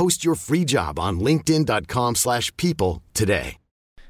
Post your free job on linkedin.com slash people today.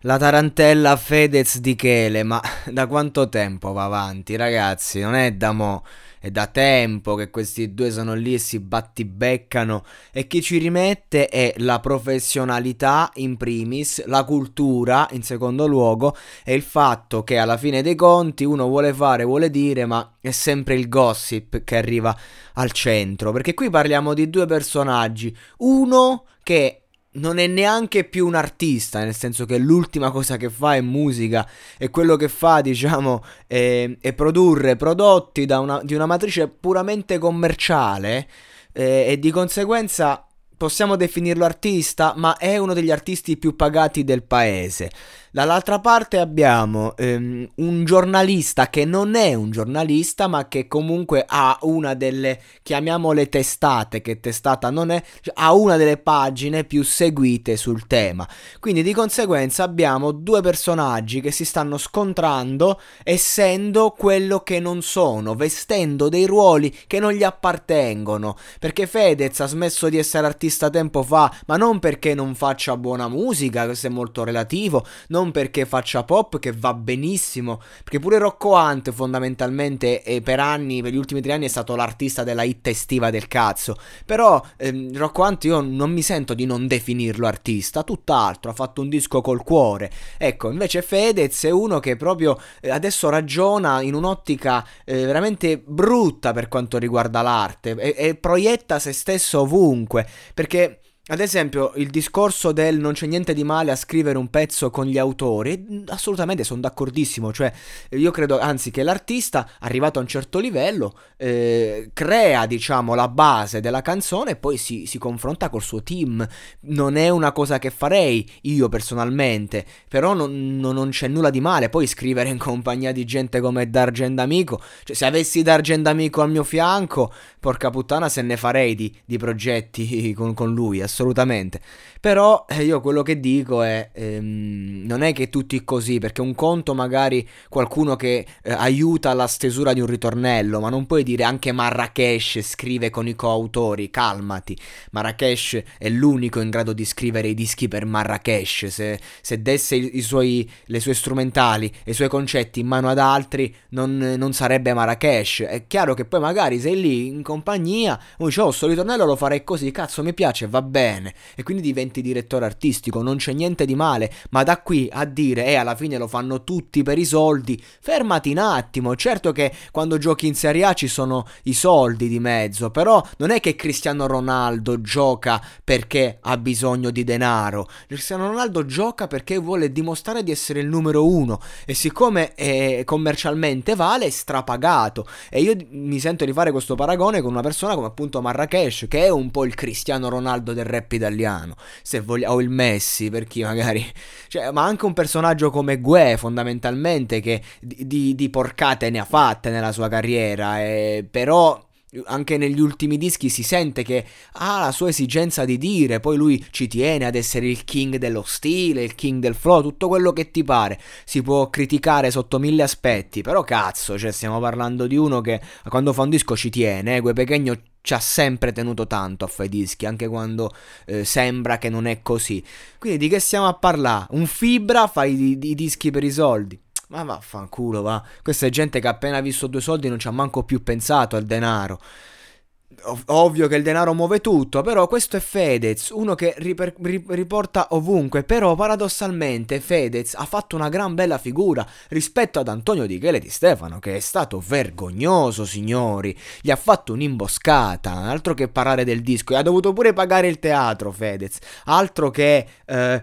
La tarantella Fedez di Chele, ma da quanto tempo va avanti, ragazzi? Non è da mo', è da tempo che questi due sono lì e si battibeccano. E chi ci rimette è la professionalità in primis, la cultura in secondo luogo e il fatto che alla fine dei conti uno vuole fare, vuole dire, ma è sempre il gossip che arriva al centro, perché qui parliamo di due personaggi, uno che non è neanche più un artista, nel senso che l'ultima cosa che fa è musica e quello che fa, diciamo, è, è produrre prodotti una, di una matrice puramente commerciale eh, e di conseguenza possiamo definirlo artista, ma è uno degli artisti più pagati del paese. Dall'altra parte abbiamo ehm, un giornalista che non è un giornalista, ma che comunque ha una delle, chiamiamole testate, che testata non è, ha una delle pagine più seguite sul tema. Quindi di conseguenza abbiamo due personaggi che si stanno scontrando essendo quello che non sono, vestendo dei ruoli che non gli appartengono. Perché Fedez ha smesso di essere artista tempo fa, ma non perché non faccia buona musica, questo è molto relativo, non non perché faccia pop, che va benissimo, perché pure Rocco Hunt fondamentalmente per anni, per gli ultimi tre anni è stato l'artista della hit estiva del cazzo, però ehm, Rocco Hunt io non mi sento di non definirlo artista, tutt'altro, ha fatto un disco col cuore, ecco, invece Fedez è uno che proprio eh, adesso ragiona in un'ottica eh, veramente brutta per quanto riguarda l'arte e, e proietta se stesso ovunque, perché ad esempio, il discorso del non c'è niente di male a scrivere un pezzo con gli autori, assolutamente sono d'accordissimo, cioè io credo anzi che l'artista, arrivato a un certo livello, eh, crea diciamo la base della canzone e poi si, si, confronta col suo team. Non è una cosa che farei io personalmente, però non, non, non c'è nulla di male poi scrivere in compagnia di gente come D'Argent Amico, cioè se avessi D'Argent Amico al mio fianco, porca puttana se ne farei di, di progetti con, con lui, assolutamente assolutamente. Però eh, io quello che dico è, ehm, non è che tutti così, perché un conto magari qualcuno che eh, aiuta la stesura di un ritornello, ma non puoi dire anche Marrakesh scrive con i coautori, calmati. Marrakesh è l'unico in grado di scrivere i dischi per Marrakesh, se, se desse i, i suoi, le sue strumentali e i suoi concetti in mano ad altri non, non sarebbe Marrakesh. È chiaro che poi magari sei lì in compagnia, dice oh sto ritornello lo farei così, cazzo mi piace, va bene. E quindi diventi direttore artistico, non c'è niente di male, ma da qui a dire eh, alla fine lo fanno tutti per i soldi, fermati un attimo, certo che quando giochi in Serie A ci sono i soldi di mezzo, però non è che Cristiano Ronaldo gioca perché ha bisogno di denaro, Cristiano Ronaldo gioca perché vuole dimostrare di essere il numero uno. E siccome è commercialmente vale è strapagato. E io mi sento di fare questo paragone con una persona come appunto Marrakesh che è un po' il Cristiano Ronaldo del rap italiano, se vogliamo, o il Messi per chi magari, cioè, ma anche un personaggio come Gue fondamentalmente che di, di, di porcate ne ha fatte nella sua carriera, e, però anche negli ultimi dischi si sente che ha la sua esigenza di dire, poi lui ci tiene ad essere il king dello stile, il king del flow, tutto quello che ti pare. Si può criticare sotto mille aspetti, però cazzo, cioè stiamo parlando di uno che quando fa un disco ci tiene, eh, Gue Pechegno ci ha sempre tenuto tanto a fare i dischi, anche quando eh, sembra che non è così. Quindi di che stiamo a parlare? Un fibra fa i, i, i dischi per i soldi. Ma vaffanculo, va. Questa è gente che appena visto due soldi non ci ha manco più pensato al denaro. Ovvio che il denaro muove tutto, però questo è Fedez, uno che riper- riporta ovunque, però paradossalmente Fedez ha fatto una gran bella figura rispetto ad Antonio Di Chele di Stefano, che è stato vergognoso, signori, gli ha fatto un'imboscata, altro che parlare del disco, e ha dovuto pure pagare il teatro Fedez, altro che... Eh,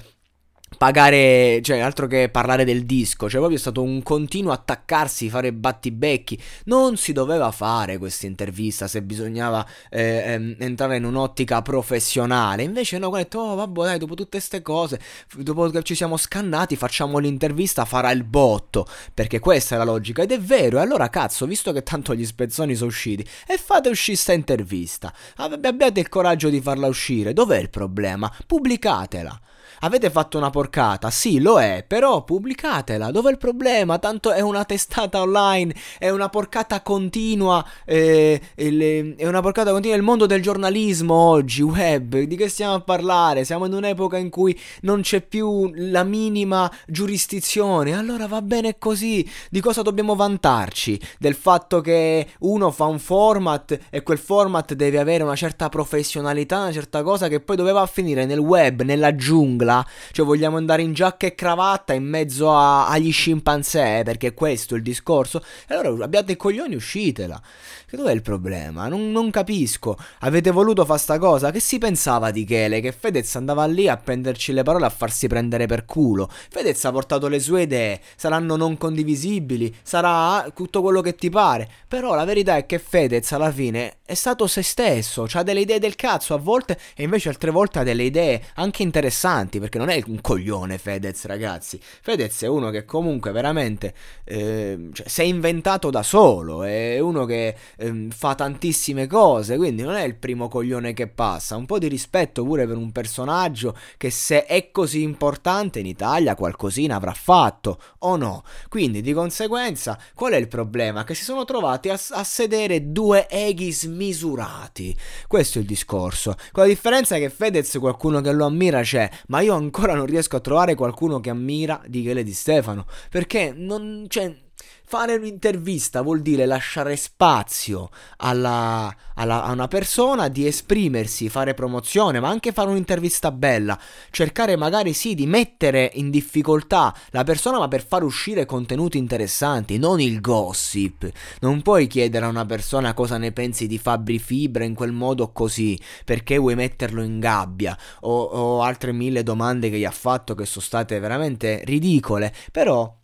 pagare, cioè altro che parlare del disco, cioè proprio è stato un continuo attaccarsi, fare battibecchi. Non si doveva fare questa intervista se bisognava eh, ehm, entrare in un'ottica professionale. Invece no, ho detto, oh vabbè dai, dopo tutte queste cose, dopo che ci siamo scannati, facciamo l'intervista, farà il botto. Perché questa è la logica ed è vero. E allora cazzo, visto che tanto gli spezzoni sono usciti, e fate uscire sta intervista. Abbiate il coraggio di farla uscire. Dov'è il problema? Pubblicatela. Avete fatto una porcata? Sì, lo è, però pubblicatela. Dov'è il problema? Tanto è una testata online, è una porcata continua. Eh, è una porcata continua. Il mondo del giornalismo oggi, web, di che stiamo a parlare? Siamo in un'epoca in cui non c'è più la minima giurisdizione. Allora va bene così. Di cosa dobbiamo vantarci? Del fatto che uno fa un format e quel format deve avere una certa professionalità, una certa cosa che poi doveva finire nel web, nella giungla giungla, cioè vogliamo andare in giacca e cravatta in mezzo a, agli scimpanzé, perché questo è il discorso. E allora abbiate i coglioni, uscitela. Che dov'è il problema? Non, non capisco. Avete voluto fare sta cosa? Che si pensava di Chele? Che Fedez andava lì a prenderci le parole a farsi prendere per culo. Fedez ha portato le sue idee, saranno non condivisibili, sarà tutto quello che ti pare. Però la verità è che Fedez alla fine è stato se stesso, ha delle idee del cazzo a volte e invece altre volte ha delle idee anche interessanti, perché non è un coglione Fedez, ragazzi. Fedez è uno che comunque veramente eh, cioè, si è inventato da solo, è uno che ehm, fa tantissime cose, quindi non è il primo coglione che passa. Un po' di rispetto pure per un personaggio che se è così importante in Italia qualcosina avrà fatto, o no? Quindi di conseguenza qual è il problema? Che si sono trovati a, a sedere due eghi smisurati. Questo è il discorso. Con la differenza che Fedez qualcuno che lo ammira c'è, ma io ancora non riesco a trovare qualcuno che ammira di Chele di Stefano, perché non... Cioè, Fare un'intervista vuol dire lasciare spazio alla, alla, a una persona di esprimersi, fare promozione, ma anche fare un'intervista bella. Cercare magari sì di mettere in difficoltà la persona, ma per far uscire contenuti interessanti, non il gossip. Non puoi chiedere a una persona cosa ne pensi di Fabri Fibra in quel modo così, perché vuoi metterlo in gabbia, o, o altre mille domande che gli ha fatto che sono state veramente ridicole. Però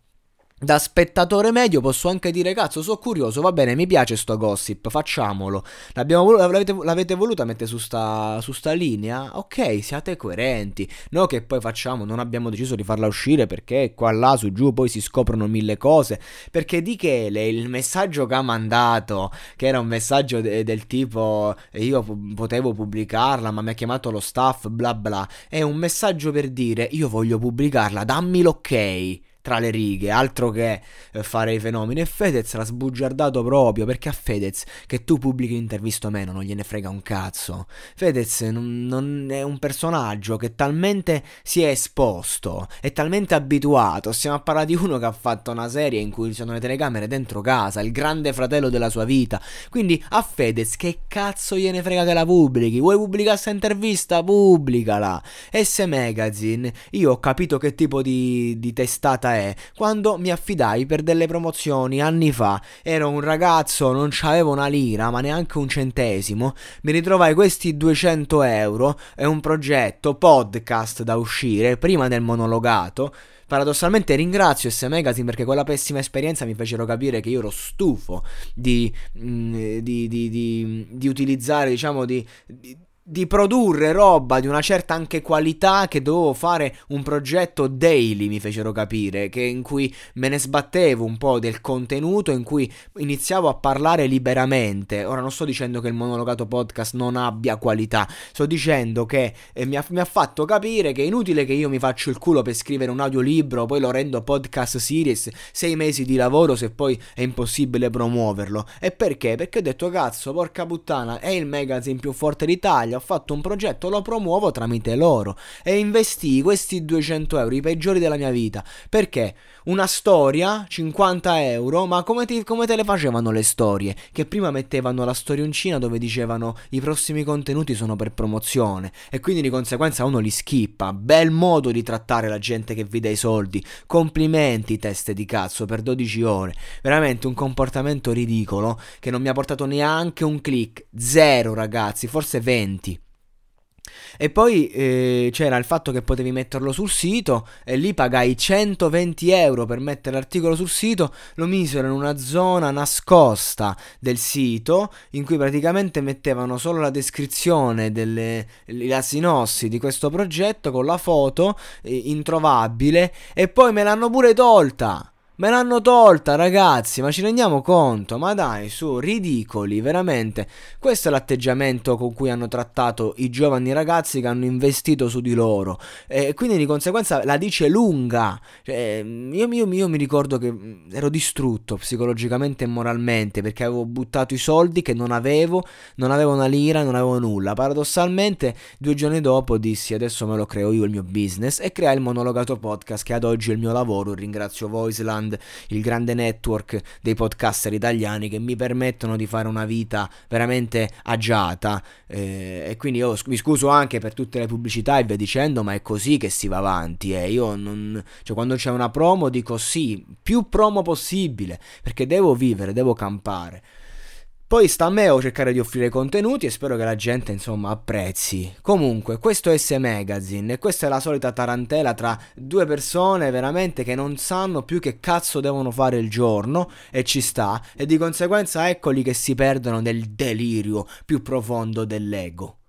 da spettatore medio posso anche dire cazzo sono curioso va bene mi piace sto gossip facciamolo. Vol- l'avete, l'avete, voluta mettere su sta, su sta linea? Ok siate coerenti. No che poi facciamo non abbiamo deciso di farla uscire perché qua là su giù poi si scoprono mille cose. Perché di Chele il messaggio che ha mandato che era un messaggio de- del tipo io p- potevo pubblicarla ma mi ha chiamato lo staff bla bla. È un messaggio per dire io voglio pubblicarla dammi l'ok tra le righe, altro che eh, fare i fenomeni. E Fedez l'ha sbugiardato proprio perché a Fedez che tu pubblichi l'intervista o meno non gliene frega un cazzo. Fedez non, non, è un personaggio che talmente si è esposto, è talmente abituato. Stiamo a parlare di uno che ha fatto una serie in cui ci sono le telecamere dentro casa, il grande fratello della sua vita. Quindi a Fedez che cazzo gliene frega che la pubblichi? Vuoi pubblicare questa intervista? Pubblicala. S Magazine, io ho capito che tipo di, di testata è quando mi affidai per delle promozioni anni fa. Ero un ragazzo, non c'avevo una lira, ma neanche un centesimo. Mi ritrovai questi 200 euro e un progetto podcast da uscire prima del monologato. Paradossalmente ringrazio S Magazine perché quella pessima esperienza mi fecero capire che io ero stufo di, mm, di, di, di utilizzare, diciamo, di di produrre roba di una certa anche qualità che dovevo fare un progetto daily, mi fecero capire, che in cui me ne sbattevo un po' del contenuto, in cui iniziavo a parlare liberamente. Ora non sto dicendo che il monologato podcast non abbia qualità, sto dicendo che eh, mi, ha, mi, ha, fatto capire che è inutile che io mi faccio il culo per scrivere un audiolibro, poi lo rendo podcast series, sei mesi di lavoro se poi è impossibile promuoverlo. E perché? Perché ho detto cazzo, porca puttana, è il magazine più forte d'Italia, ho fatto un progetto, lo promuovo tramite loro e investii questi 200 euro, i peggiori della mia vita. Perché? Una storia, 50 euro, ma come, ti, come te le facevano le storie? Che prima mettevano la storioncina dove dicevano i prossimi contenuti sono per promozione e quindi di conseguenza uno li skippa. Bel modo di trattare la gente che vi dà i soldi. Complimenti, teste di cazzo, per 12 ore. Veramente un comportamento ridicolo che non mi ha portato neanche un click. Zero, ragazzi, forse 20. E poi eh, c'era il fatto che potevi metterlo sul sito e lì pagai 120 euro per mettere l'articolo sul sito, lo misero in una zona nascosta del sito in cui praticamente mettevano solo la descrizione, delle, la sinossi di questo progetto con la foto eh, introvabile e poi me l'hanno pure tolta. Me l'hanno tolta, ragazzi, ma ci rendiamo conto? Ma dai, su, ridicoli, veramente. Questo è l'atteggiamento con cui hanno trattato i giovani ragazzi che hanno investito su di loro. E quindi di conseguenza la dice lunga. Cioè, io, io, io mi ricordo che mm, ero distrutto psicologicamente e moralmente perché avevo buttato i soldi che non avevo, non avevo una lira, non avevo nulla. Paradossalmente, due giorni dopo dissi adesso me lo creo io il mio business e creai il monologato podcast che ad oggi è il mio lavoro. Ringrazio Voiceland Sound, il grande network dei podcaster italiani che mi permettono di fare una vita veramente agiata. Eh, e quindi io mi scuso anche per tutte le pubblicità e via dicendo, ma è così che si va avanti. Eh. Io non, cioè, quando c'è una promo dico sì, più promo possibile, perché devo vivere, devo campare. Poi sta a me o cercare di offrire contenuti e spero che la gente insomma apprezzi. Comunque, questo è S Magazine e questa è la solita tarantela tra due persone veramente che non sanno più che cazzo devono fare il giorno e ci sta e di conseguenza eccoli che si perdono nel delirio più profondo dell'ego.